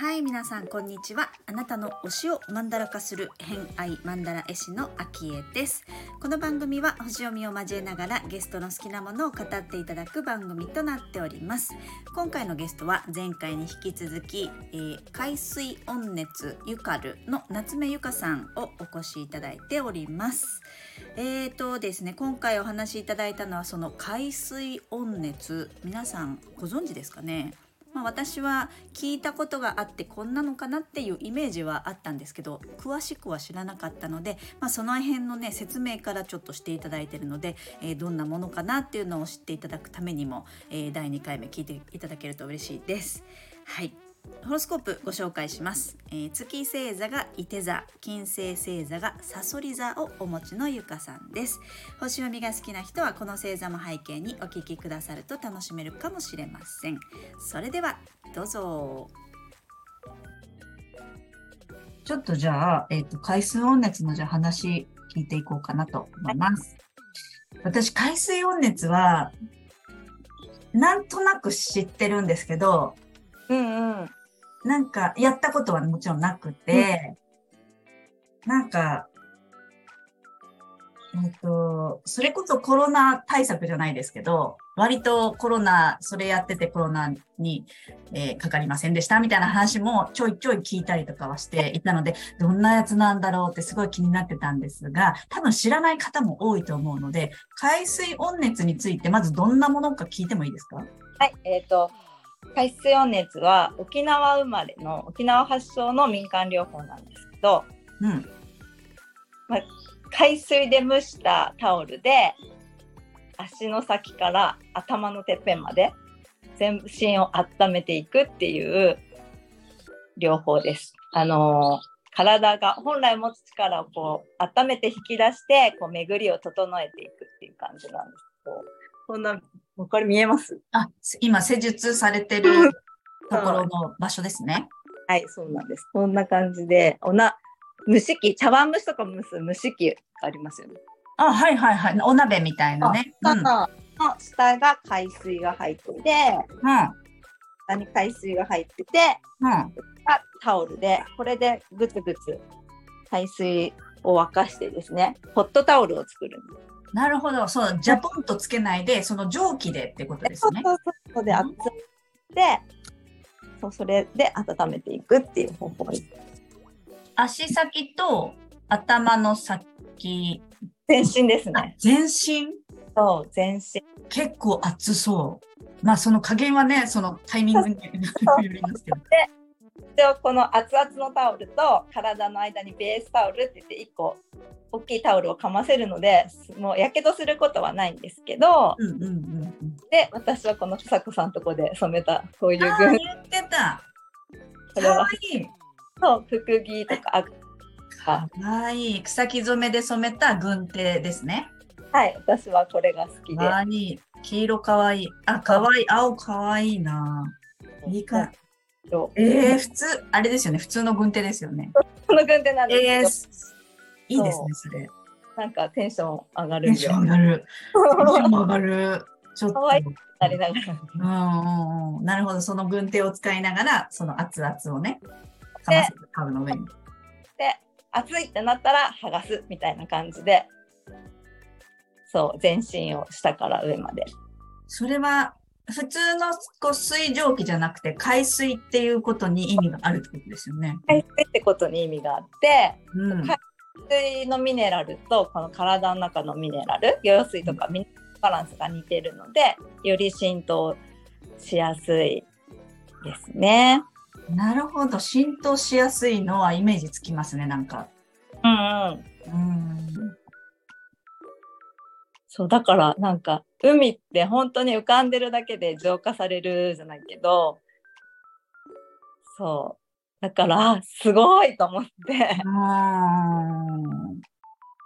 はい皆さんこんにちは。あなたの推しをマンダラ化する偏愛マンダラ絵師のアキエです。この番組は星読みを交えながらゲストの好きなものを語っていただく番組となっております。今回のゲストは前回に引き続き、えー、海水温熱ゆかるの夏目ゆかさんをお越しいただいております。えーとですね今回お話しいただいたのはその海水温熱皆さんご存知ですかね？まあ、私は聞いたことがあってこんなのかなっていうイメージはあったんですけど詳しくは知らなかったので、まあ、その辺のね説明からちょっとしていただいてるので、えー、どんなものかなっていうのを知っていただくためにも、えー、第2回目聞いていただけると嬉しいです。はいホロスコープご紹介します、えー、月星座が伊手座金星星座がさそり座をお持ちのゆかさんです。星読みが好きな人はこの星座も背景にお聞きくださると楽しめるかもしれません。それではどうぞ。ちょっとじゃあ、えっ、ー、と、海水温熱のじゃあ話聞いていこうかなと思います。はい、私、海水温熱は、なんとなく知ってるんですけど、うんうん。なんか、やったことはもちろんなくて、うん、なんか、えっと、それこそコロナ対策じゃないですけど、割とコロナ、それやっててコロナに、えー、かかりませんでしたみたいな話もちょいちょい聞いたりとかはしていたので、どんなやつなんだろうってすごい気になってたんですが、多分知らない方も多いと思うので、海水温熱についてまずどんなものか聞いてもいいですか？はい、えっ、ー、と、海水温熱は沖縄生まれの沖縄発祥の民間療法なんですけど、うんまあ、海水で蒸したタオルで足の先から頭のてっぺんまで全身を温めていくっていう療法です。あのー、体が本来持つ力をこう温めて引き出してこう巡りを整えていくっていう感じなんですけどこんなこれ見えます？あ、今施術されてるところの場所ですね。はい、そうなんです。こんな感じで、おな、蒸し器、茶碗蒸しとか蒸す蒸し器ありますよね。あ、はいはいはい。お鍋みたいなね。うん、の下が海水が入ってて、うん、下に海水が入ってて、うん、タオルで、これでぐつぐつ海水を沸かしてですね、ホットタオルを作るんです。なるほど。そう、ジャポンとつけないで、その蒸気でってことですね。そうそうそうで、熱で、そう、それで温めていくっていう方法です。足先と頭の先。全身ですね。全身？そう、全身。結構熱そう。まあ、その加減はね、そのタイミングによりますけど。で、一応この熱々のタオルと体の間にベースタオルって言って1個大きいタオルをかませるのでもうやけどすることはないんですけど、うんうんうん、で私はこのさこさんとこで染めたこういう軍言ってた。これは。そう福木とかかわいい。草木染めで染めた軍手ですね。はい私はこれが好きで。かわいい。黄色かわいい。あかわいい。青かわいいな。いいかえー、普通あれですよね普通の軍手ですよねこの軍手なんですえーいいですね、それ。なんかテンション上がるテンション上がる。テンション上がる。ちょっと。可愛くなりながら。うんうん、なるほど、その軍手を使いながら、その熱々をね、かませてカブの上に。で、熱いってなったら剥がすみたいな感じで、そう、全身を下から上まで。それは、普通のこう水蒸気じゃなくて海水っていうことに意味があるってことですよね。海水ってことに意味があって、うん、水のミネラルとこの体の中のミネラル用水とかミネラルバランスが似てるのでより浸透しやすいですね。なるほど浸透しやすいのはイメージつきますねなんか。うんうん。うんそうだからなんか海って本当に浮かんでるだけで浄化されるじゃないけどそうだから、すごいと思って。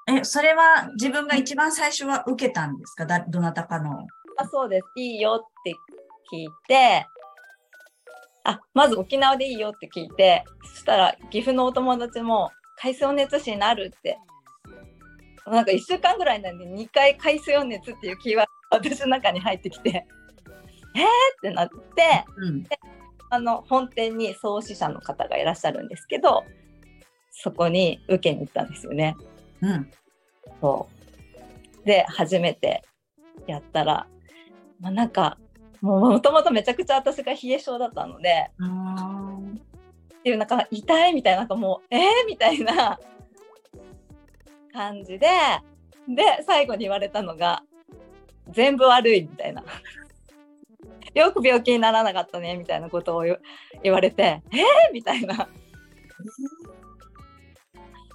え、それは自分が一番最初は受けたんですか？だどなたかの。あそうです。いいよって聞いて、あ、まず沖縄でいいよって聞いて、そしたら岐阜のお友達も海藻熱師になるってなんか1週間ぐらいなんで2回海水温熱っていうキーワードが私の中に入ってきてえー？ってなって、うん、あの本店に創始者の方がいらっしゃるんですけどそこに受けに行ったんですよね。うん、そう。で初めてやったら、まあ、なんかもともとめちゃくちゃ私が冷え性だったのでっていうなんか痛いみたいななんかもうえー、みたいな感じでで最後に言われたのが全部悪いみたいな。よく病気にならなかったねみたいなことを言われてえー、みたいな。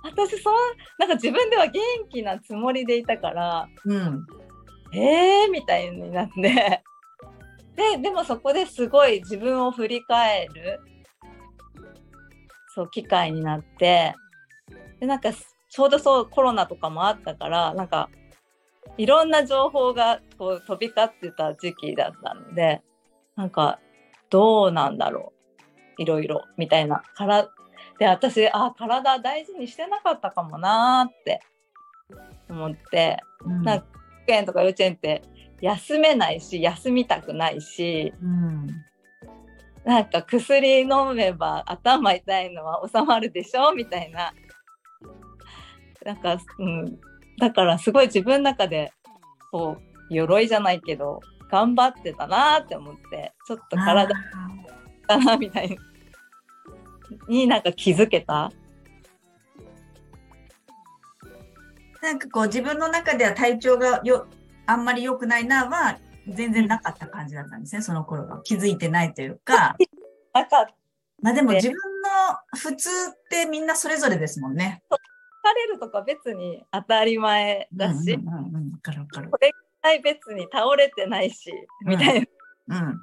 私そなんか自分では元気なつもりでいたから、うん、えー？みたいになって。ででもそこですごい自分を振り返るそう機会になってでなんかちょうどそうコロナとかもあったからなんかいろんな情報がこう飛び交ってた時期だったのでなんかどうなんだろういろいろみたいなからで私あ体大事にしてなかったかもなって思って、うん、なんか保育園とか幼稚園って休めないし休みたくないし、うん、なんか薬飲めば頭痛いのは収まるでしょみたいななんか、うん、だからすごい自分の中でこう鎧じゃないけど頑張ってたなって思ってちょっと体だなみたいになんか気づけた？なんかこう自分の中では体調がよあんまり良くないなは全然なかった感じだったんですね、その頃は。気づいてないというか。なかまあでも自分の普通ってみんなそれぞれですもんね。疲れるとか別に当たり前だし、うんうんうんうん、かるこれぐらい別に倒れてないし、みたいな。うん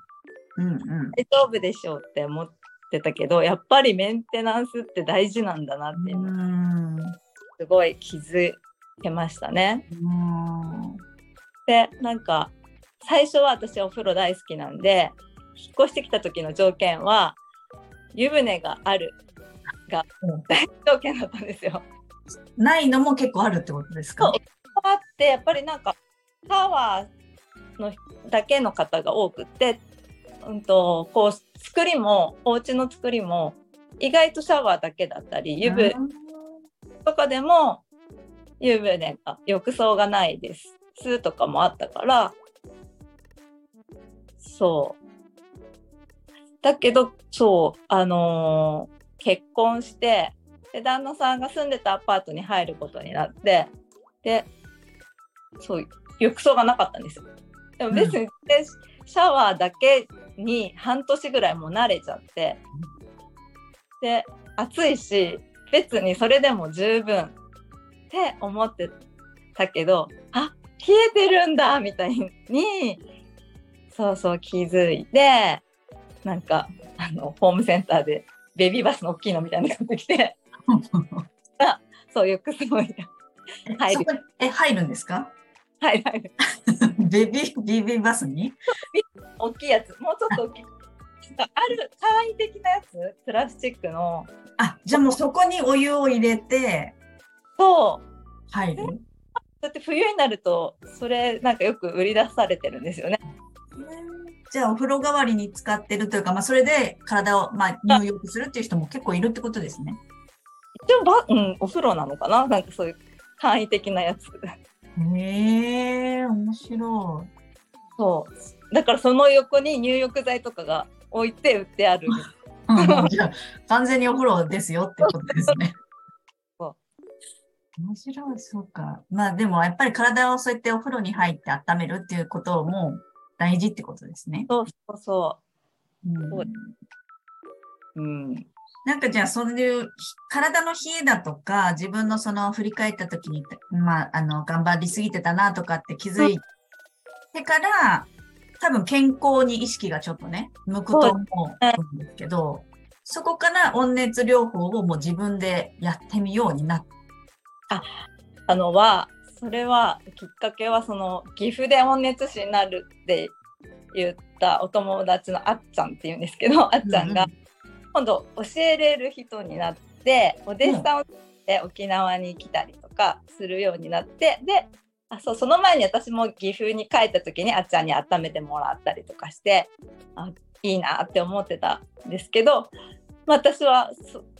うんうん、大丈夫でしょうって思ってたけどやっぱりメンテナンスって大事なんだなっていうのすごい気づけましたね。でなんか最初は私お風呂大好きなんで引っ越してきた時の条件は湯船があるが大条件だったんですよ。ないのも結構あるってことですか？あってやっぱりなんかシャワーのだけの方が多くて、うんと、こう作りもお家の作りも意外とシャワーだけだったり湯船とかでも湯船が浴槽がないです。スとかもあったからそう。だけどそうあのー、結婚してで旦那さんが住んでたアパートに入ることになってでそう浴槽がなかったんですよ。でも別に、うん、シャワーだけに半年ぐらいもう慣れちゃってで暑いし別にそれでも十分って思ってたけどあ冷えてるんだみたいにそうそう気づいてなんかあのホームセンターでベビーバスの大きいのみたいなの買ってきて そういう靴も入る。え入るんですか？はいはい。ベビーベビーバスに？大きいやつ。もうちょっと大きい。ある簡易的なやつ？プラスチックの。あじゃあもうそこにお湯を入れて。そう。入る？だって冬になるとそれなんかよく売り出されてるんですよね。じゃあお風呂代わりに使ってるというか、まあ、それで体を、まあ、入浴するっていう人も結構いるってことですね。一応ば、うん、お風呂なのかな？なんかそういう簡易的なやつ。へえー、面白い。そうだからその横に入浴剤とかが置いて売ってある。じゃあ完全にお風呂ですよってことですね。面白い、そうか。まあでもやっぱり体をそうやってお風呂に入って温めるっていうことも大事ってことですね。そうそうそう。うん。うん、なんかじゃあそういう体の冷えだとか自分のその振り返った時に、まあ、あの頑張りすぎてたなとかって気づいてから、多分健康に意識がちょっとね向くと思うんですけど、そこから温熱療法をもう自分でやってみようになっああのはそれはきっかけはその岐阜で温熱師になるって言ったお友達のあっちゃんっていうんですけどあっちゃんが今度教えれる人になってお弟子さんをで沖縄に来たりとかするようになってであそうその前に私も岐阜に帰った時にあっちゃんに温めてもらったりとかしてあいいなって思ってたんですけど私は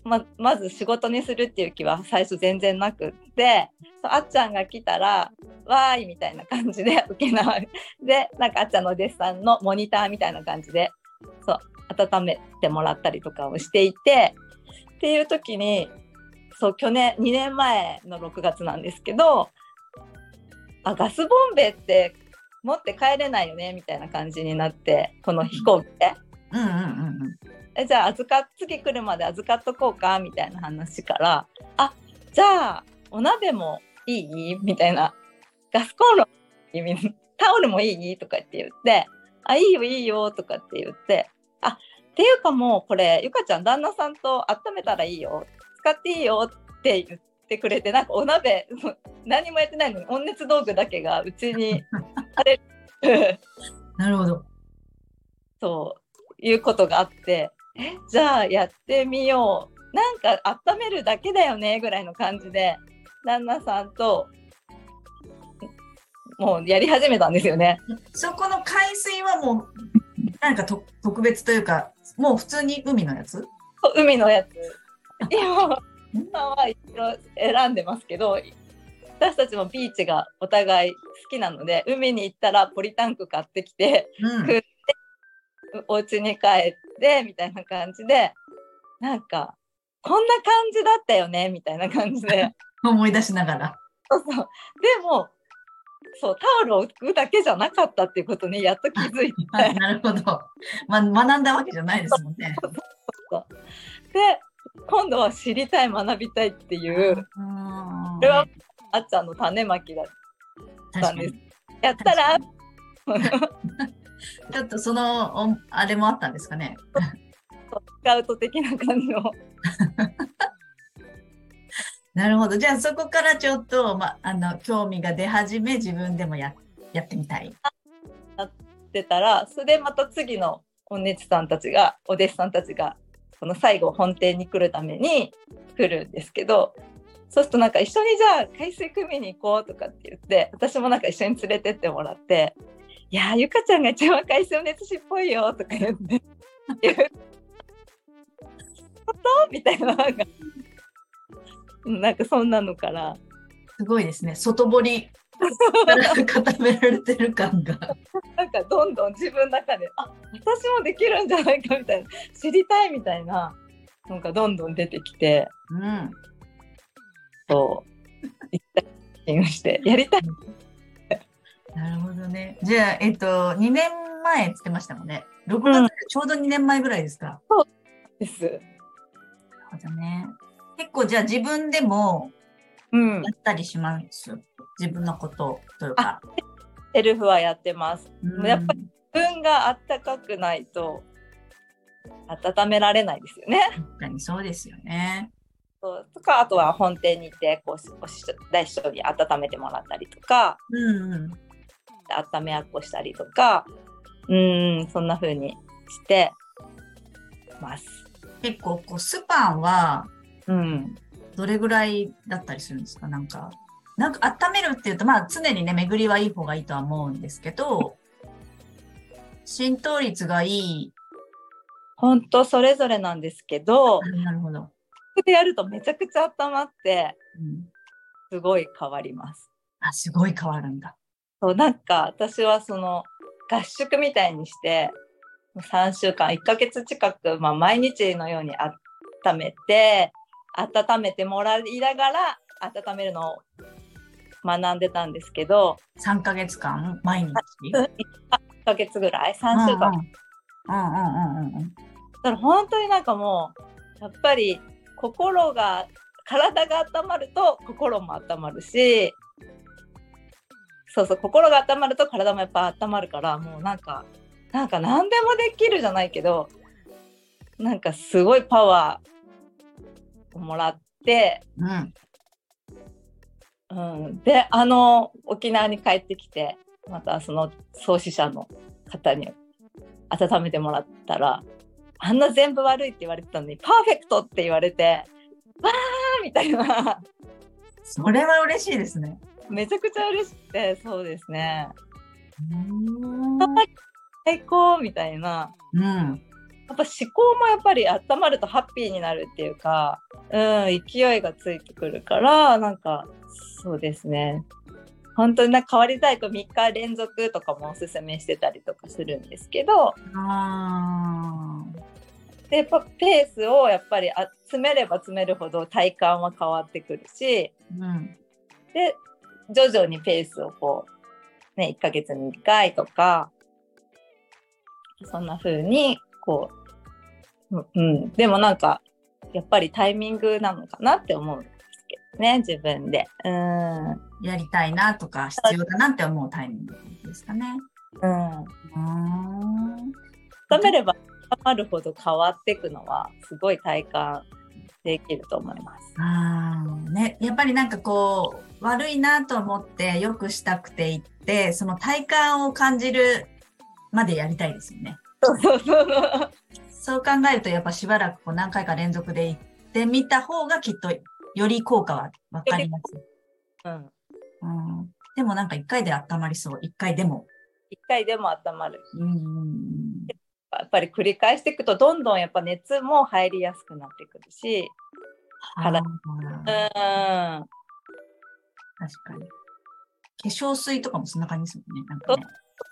ままず仕事にするっていう気は最初全然なくってあっちゃんが来たら「わーい」みたいな感じで沖縄でなんかあっちゃんのお弟子さんのモニターみたいな感じでそう温めてもらったりとかをしていてっていう時にそう去年2年前の6月なんですけどあガスボンベって持って帰れないよねみたいな感じになってこの飛行機で。うんうんうんうん。えじゃあ預か次来るまで預かっとこうかみたいな話からあじゃあお鍋もいい？みたいな。ガスコンロタオルもいい？とかって言ってあいいよいいよとかって言ってあっていうかもうこれゆかちゃん旦那さんと温めたらいいよ。使っていいよって言ってくれてなんかお鍋 何もやってないのに温熱道具だけがうちにあれ。なるほど。そういうことがあってえじゃあやってみよう。なんか温めるだけだよねぐらいの感じで旦那さんともうやり始めたんですよね。そこの海水はもうなんか特別というかもう普通に海のやつ？海のやつ。今今はいろいろ選んでますけど私たちもビーチがお互い好きなので海に行ったらポリタンク買ってきて、うん、食ってお家に帰ってみたいな感じでなんかこんな感じだったよねみたいな感じで。思い出しながら。そうそう。でもそうタオルを置くだけじゃなかったっていうことにやっと気づいて。なるほど、ま学んだわけじゃないですもんね。で今度は知りたい学びたいっていうこれはあっちゃんの種まきだったんです。やったらちょっとそのあれもあったんですかね。スカウト的な感じの。なるほど。じゃあそこからちょっと、ま、あの興味が出始め自分でもややってみたい。やってたらそれでまた次のお熱さんたちがお弟子さんたちがこの最後本店に来るために来るんですけどそうするとなんか一緒にじゃあ海水汲みに行こうとかって言って私もなんか一緒に連れてってもらって「いやゆかちゃんが一番海藻熱しっぽいよ」とか言って「本当? 」みたいななんかなんかそんなのからすごいですね外堀固められてる感が なんかどんどん自分の中であ私もできるんじゃないかみたいな知りたいみたいななんかどんどん出てきて、うん、そう一体してやりたいなるほどね。じゃあ、えっと、2年前って言ってましたもんね。6月、ちょうど2年前ぐらいですか？そうです。なるほどね。結構、じゃあ自分でも、やったりします、うん、自分のことというか。セルフはやってます。うん、やっぱり自分があったかくないと、温められないですよね。確かにそうですよね。そうとかあとは本店に行ってこうおし大将に温めてもらったりとか、うんうん、温めあっこしたりとかうんそんな風にしてます。結構こうスパンは、うん、どれぐらいだったりするんですか？なんか。なんか温めるっていうとまあ常にね巡りはいい方がいいとは思うんですけど浸透率がいい。本当それぞれなんですけどなるほど。でやるとめちゃくちゃ温まって、うん、すごい変わります。あすごい変わるんだ。そうなんか私はその合宿みたいにして3週間1ヶ月近く、まあ、毎日のように温めて温めてもらいながら温めるのを学んでたんですけど3ヶ月間毎日 ?1 ヶ月ぐらい？3週間。うんうんうんうんうん。だから本当になんかもうやっぱり心が体が温まると心も温まるしそうそう心が温まると体もやっぱ温まるからもうなんかなんか何でもできるじゃないけどなんかすごいパワーをもらって、うんうん、であの沖縄に帰ってきてまたその創始者の方に温めてもらったらあんな全部悪いって言われてたのにパーフェクトって言われてわみたいな。それは嬉しいですね。めちゃくちゃ嬉しくて、そうですね。うん最高みたいな。うん。やっぱ思考もやっぱり温まるとハッピーになるっていうか、うん、勢いがついてくるから、なんか、そうですね。本当にな変わりたい子3日連続とかもおすすめしてたりとかするんですけど、あで、やっぱペースをやっぱりあ詰めれば詰めるほど体感は変わってくるし、ーうん。で、徐々にペースをこう、ね、1ヶ月に1回とか、そんな風に、こう、うんうん、でもなんか、やっぱりタイミングなのかなって思うんですけどね、自分で。うん。やりたいなとか、必要だなって思うタイミングですかね。うん。うん。れば温まるほど変わっていくのは、すごい体感できると思います。あーね、やっぱりなんかこう、悪いなと思って良くしたくていって、その体感を感じるまでやりたいですよね。そうそうそう。そう考えると、やっぱしばらくこう何回か連続で行ってみた方がきっとより効果はわかります。うん。うん、でもなんか一回で温まりそう。一回でも。一回でも温まる。うんやっぱり繰り返していくと、どんどんやっぱ熱も入りやすくなってくるし、体うん。確かに。化粧水とかもそんな感じですもんね。なんかね。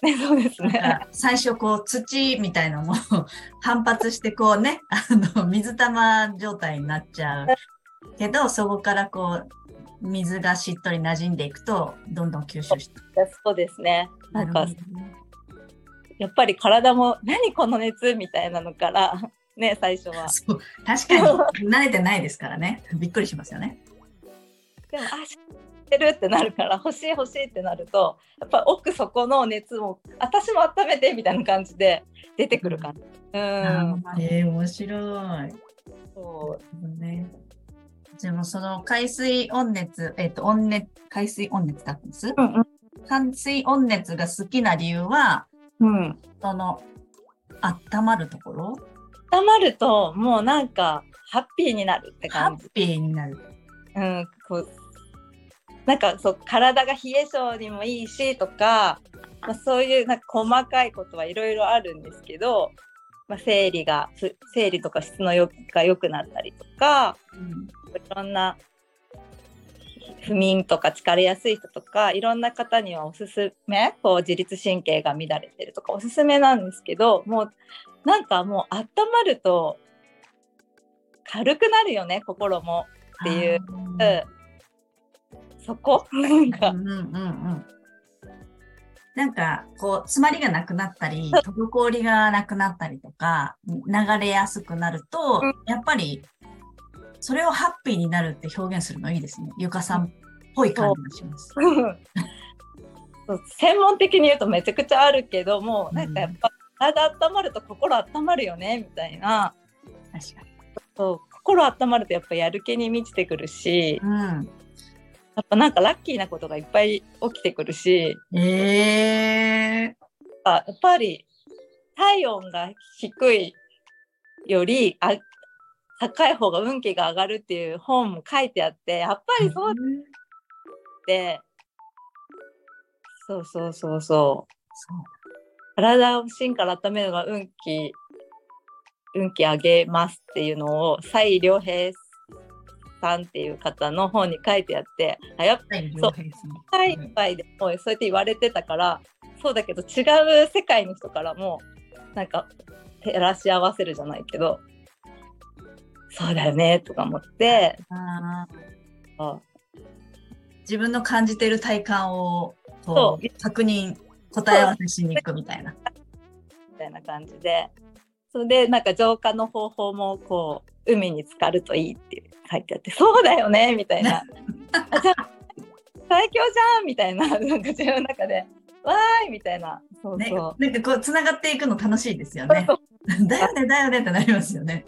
ね、そうですね。か最初こう土みたいなのも反発してこうね、あの水玉状態になっちゃうけど、そこからこう水がしっとり馴染んでいくと、どんどん吸収して。そうですね。なんかねやっぱり体も、何この熱みたいなのから、ね、最初は。確かに慣れてないですからね。びっくりしますよね。でも、あ、知ってるってなるから、欲しい欲しいってなると、やっぱ奥底の熱も、私も温めてみたいな感じで出てくる感じ。うん。えー、面白い。そう。ね。でもその海水温熱、えっ、と、温熱、海水温熱だったんです？うんうん。海水温熱が好きな理由は、うん。その、温まるところ？温まると、もうなんか、ハッピーになるってハ感じ。ッピーになる。うん、こうなんかそう体が冷え性にもいいしとか、まあ、そういうなんか細かいことはいろいろあるんですけど、まあ、生理がふ生理とか質のよが良くなったりとかうんいろんな不眠とか疲れやすい人とかいろんな方にはおすすめこう自律神経が乱れてるとかおすすめなんですけどもうなんかもう温まると軽くなるよね心も。っていうそこ？なんか、うんうんうんうん。なんか、こう、詰まりがなくなったり、滞りがなくなったりとか、流れやすくなるとうん、やっぱり、それをハッピーになるって表現するのいいですね。ゆかさんっぽい感じがします。専門的に言うとめちゃくちゃあるけどもなんかやっぱ体温まると心温まるよねみたいな確かに。そう心温まるとやっぱやる気に満ちてくるしうん。やっぱなんかラッキーなことがいっぱい起きてくるしええあやっぱり体温が低いよりあ高い方が運気が上がるっていう本も書いてあってやっぱりそうってそうそうそうそうそう。体を芯から温めるのが運気運気上げますっていうのを蔡良平さんっていう方の本に書いてあってあやっ。はい、そうでもそう。やって言われてたからそうだけど違う世界の人からもなんか照らし合わせるじゃないけどそうだよねとか思って。自分の感じてる体感をこそう。確認、答え合わせしに行くみたいな。みたいな感じでそれでなんか浄化の方法もこう海に浸かるといいって書いてあってそうだよねみたいな。あじゃあ最強じゃんみたいななんか自分の中で。わーいみたいな。そうね、そなんかこう、つながっていくの楽しいですよう、ね。だよね、だよねってなりますよね。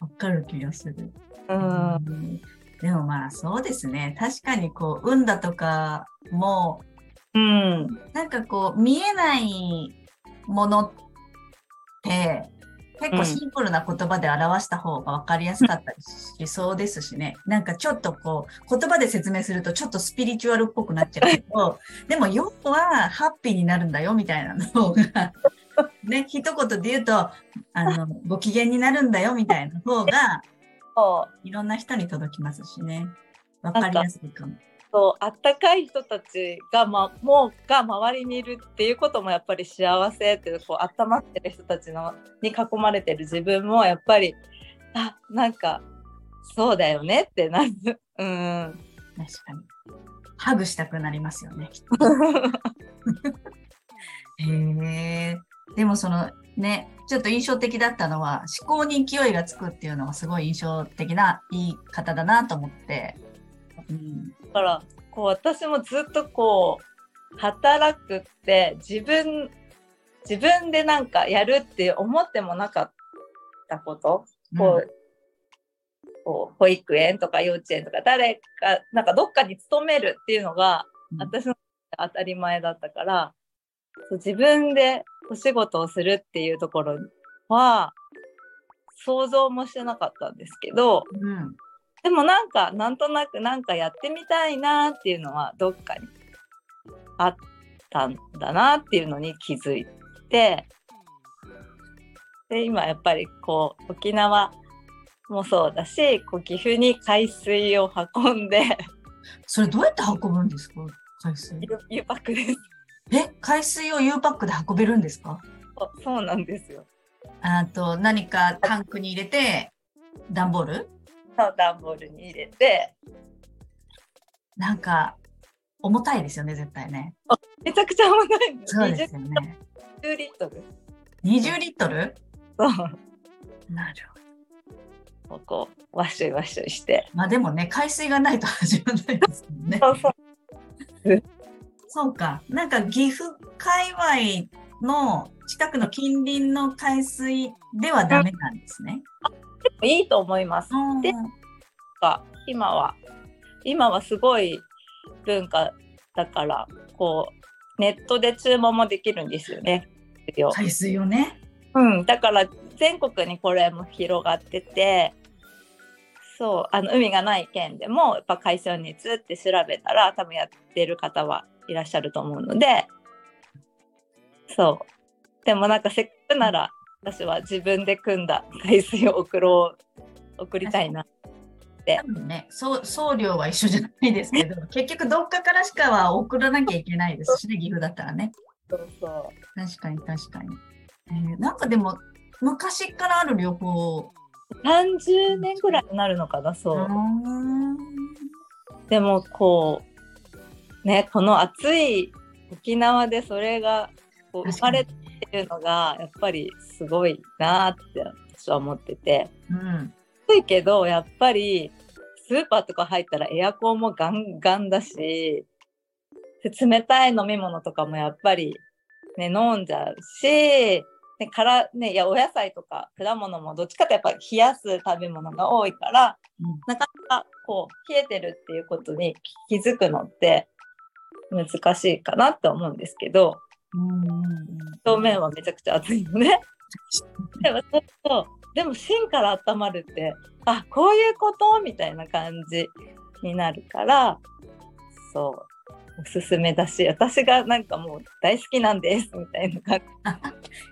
わかる気がする。うん。うん。でもまあそうですね。確かにこう、運だとかも、うん。なんかこう、見えないものって、結構シンプルな言葉で表した方が分かりやすかったりしそうですしね。なんかちょっとこう、言葉で説明するとちょっとスピリチュアルっぽくなっちゃうけど、でも要はハッピーになるんだよみたいなの方が、ね、一言で言うと、あの、ご機嫌になるんだよみたいな方が、いろんな人に届きますしね。分かりやすいかも。そうあったかい人たちが、ま、もうが周りにいるっていうこともやっぱり幸せっていうこう温まってる人たちのに囲まれてる自分もやっぱりあなんかそうだよねってなる。うん、確かに。ハグしたくなりますよね。へえ。でもそのね、ちょっと印象的だったのは思考に勢いがつくっていうのがすごい印象的な言い方だなと思って。うん、だからこう私もずっとこう働くって自分自分でなんかやるって思ってもなかったこと、うん、こうこう保育園とか幼稚園とか誰かなんかどっかに勤めるっていうのが私の当たり前だったから、そう自分でお仕事をするっていうところは想像もしてなかったんですけど、うん、でもなんかなんとなくなんかやってみたいなっていうのはどっかにあったんだなっていうのに気づいて。で今やっぱりこう沖縄もそうだしこう岐阜に海水を運んで。それどうやって運ぶんですか？海水。U パックです。え海水を U パックで運べるんですか？そうなんですよ。あと何かタンクに入れて段ボール？の段ボールに入れて。なんか重たいですよね絶対ね。めちゃくちゃ重たい。そうですよね。20リットル。20リットル？そう。なるほど。こうワッシュワッシュして。まあでもね海水がないと始まらないですもんね。そうそう。そうか。なんか岐阜界隈の近くの近隣の海水ではダメなんですね。いいと思います。で今は今はすごい文化だからこうネットで注文もできるんですよね。海水をね。うん、だから全国にこれも広がっててそうあの海がない県でもやっぱ海水熱って調べたら多分やってる方はいらっしゃると思うのでそうでもなんかせっかくなら私は自分で組んだ海水を送ろう送りたいなって。多分ね送送料は一緒じゃないですけど 結局どっかからしかは送らなきゃいけないですしね岐阜だったらね。そうそう確かに確かに。えー、なんかでも昔からある旅行30年ぐらいになるのかなそう。でもこうねこの暑い沖縄でそれがこう生まれてるのがやっぱりすごいなって私は思ってて、うん、暑いけどやっぱりスーパーとか入ったらエアコンもガンガンだし冷たい飲み物とかもやっぱり、ね、飲んじゃうしね、からね、いやお野菜とか果物もどっちかとやっぱ冷やす食べ物が多いから、うん、なかなかこう冷えてるっていうことに気づくのって難しいかなと思うんですけど、表面はめちゃくちゃ熱いのね。でもそうでも芯から温まるってあこういうこと？みたいな感じになるからそう。おすすめだし私がなんかもう大好きなんですみたいな感じ。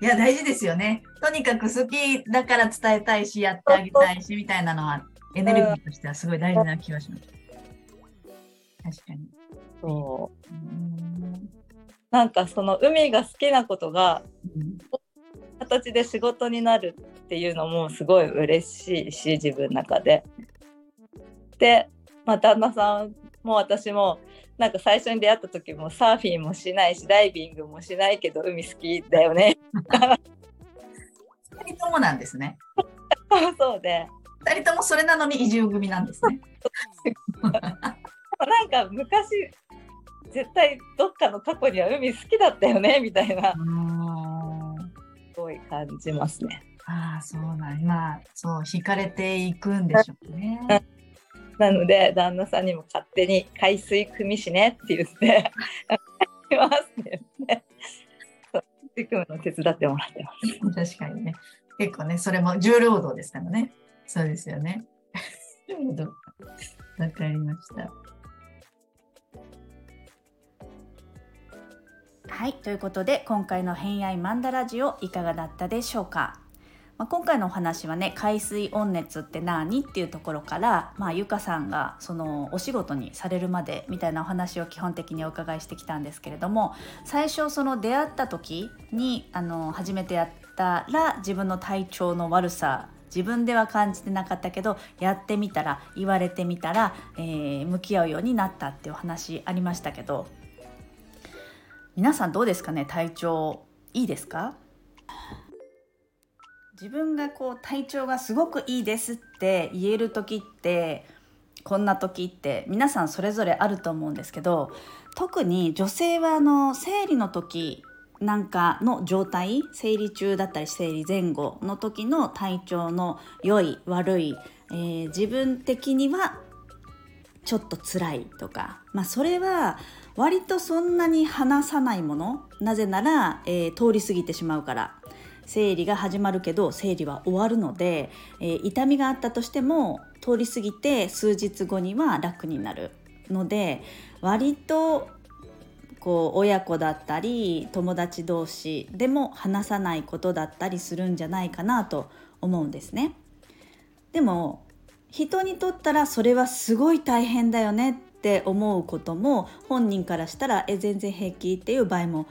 いや大事ですよね。とにかく好きだから伝えたいしやってあげたいしみたいなのはエネルギーとしてはすごい大事な気がします。確かに。そう。うんなんかその海が好きなことが、形で仕事になるっていうのもすごい嬉しいし自分の中で。で、まあ、旦那さんも私もなんか最初に出会った時もサーフィンもしないしダイビングもしないけど海好きだよね。2人ともなんですね。そうで。2人ともそれなのに移住組なんですね。なんか昔絶対どっかの過去には海好きだったよねみたいなすごい感じますね。ああそうなんまあそう惹かれていくんでしょうね。なので旦那さんにも勝手に海水汲みしねって言って「ますね。組むの手伝ってもらってます。確かにね。結構ね、それも重労働ですからね。そうですよね。わかりました。はいということで今回の「偏愛マンダラジオ」いかがだったでしょうか、まあ、今回のお話はね海水温熱って何っていうところから、まあ、ゆかさんがそのお仕事にされるまでみたいなお話を基本的にお伺いしてきたんですけれども最初その出会った時にあの初めてやったら自分の体調の悪さ自分では感じてなかったけどやってみたら言われてみたら、えー、向き合うようになったっていうお話ありましたけど皆さんどうですかね？体調いいですか？自分がこう体調がすごくいいですって言える時ってこんな時って皆さんそれぞれあると思うんですけど特に女性はあの生理の時なんかの状態生理中だったり生理前後の時の体調の良い悪い、えー、自分的にはちょっと辛いとか、まあ、それは割とそんなに話さないものなぜなら、えー、通り過ぎてしまうから生理が始まるけど生理は終わるので、えー、痛みがあったとしても通り過ぎて数日後には楽になるので割とこう親子だったり友達同士でも話さないことだったりするんじゃないかなと思うんですね。でも人にとったらそれはすごい大変だよねって思うことも本人からしたらえ全然平気っていう場合も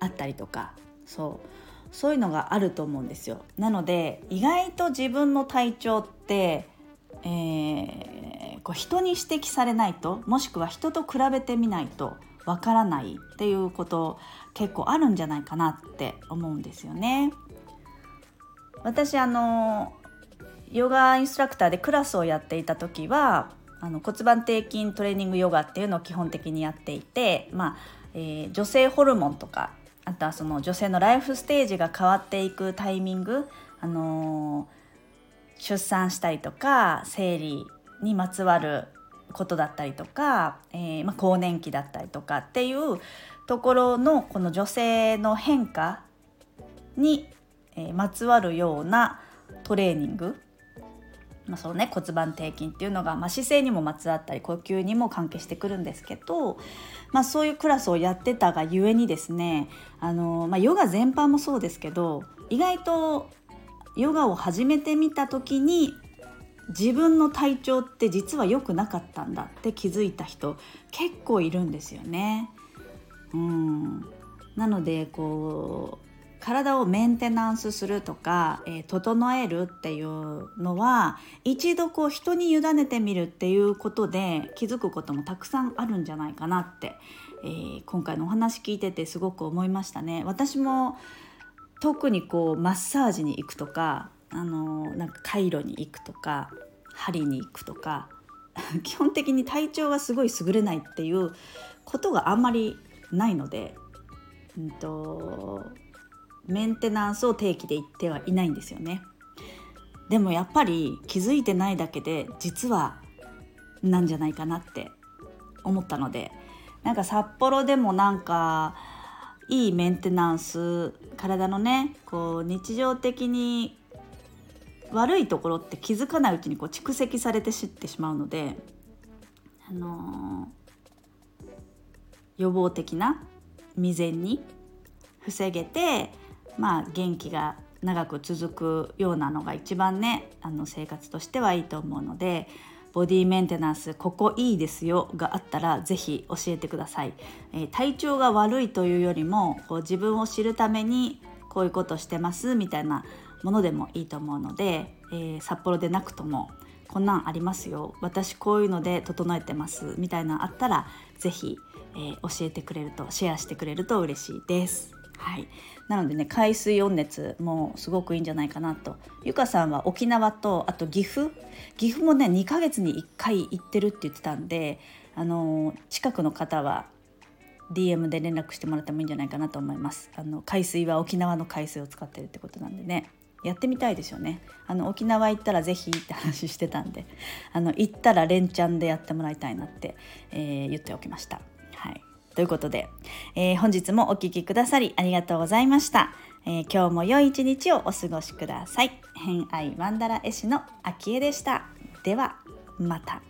あったりとかそうそういうのがあると思うんですよ。なので意外と自分の体調って、えー、こう人に指摘されないともしくは人と比べてみないとわからないっていうこと結構あるんじゃないかなって思うんですよね。私あのヨガインストラクターでクラスをやっていた時はあの骨盤底筋トレーニングヨガっていうのを基本的にやっていて、まあえー、女性ホルモンとかあとはその女性のライフステージが変わっていくタイミング、あのー、出産したりとか生理にまつわることだったりとか、えー、まあ、更年期だったりとかっていうところのこの女性の変化に、まつわるようなトレーニング、まあ、そのね骨盤底筋っていうのが、まあ、姿勢にもまつわったり呼吸にも関係してくるんですけど、まあ、そういうクラスをやってたがゆえにですねあの、まあ、ヨガ全般もそうですけど意外とヨガを始めてみた時に自分の体調って実は良くなかったんだって気づいた人結構いるんですよね。うんなのでこう体をメンテナンスするとか、えー、整えるっていうのは一度こう人に委ねてみるっていうことで気づくこともたくさんあるんじゃないかなって、えー、今回のお話聞いててすごく思いましたね。私も特にこうマッサージに行くとかあのなんかカイロに行くとか針に行くとか 基本的に体調がすごい優れないっていうことがあんまりないので、うんと、メンテナンスを定期で言ってはいないんですよね。でもやっぱり気づいてないだけで実はなんじゃないかなって思ったのでなんか札幌でもなんかいいメンテナンス体のねこう日常的に悪いところって気づかないうちにこう蓄積されて知ってしまうので、あのー、予防的な未然に防げて、まあ、元気が長く続くようなのが一番ねあの生活としてはいいと思うのでボディメンテナンスここいいですよがあったら是非教えてください、えー、体調が悪いというよりもこう自分を知るためにこういうことしてますみたいなものでもいいと思うので、えー、札幌でなくともこんなんありますよ私こういうので整えてますみたいなのあったら是非、えー、教えてくれるとシェアしてくれると嬉しいです。はい、なのでね海水温熱もすごくいいんじゃないかなと。ゆかさんは沖縄とあと岐阜？岐阜もね2ヶ月に1回行ってるって言ってたんであの近くの方は DM で連絡してもらってもいいんじゃないかなと思います。あの海水は沖縄の海水を使ってるってことなんでね。やってみたいですよね。あの沖縄行ったら是非って話してたんで。あの行ったら連チャンでやってもらいたいなって、えー、言っておきました。ということで、えー、本日もお聴きくださりありがとうございました。えー、今日も良い一日をお過ごしください。偏愛マンダラ絵師の秋江でした。ではまた。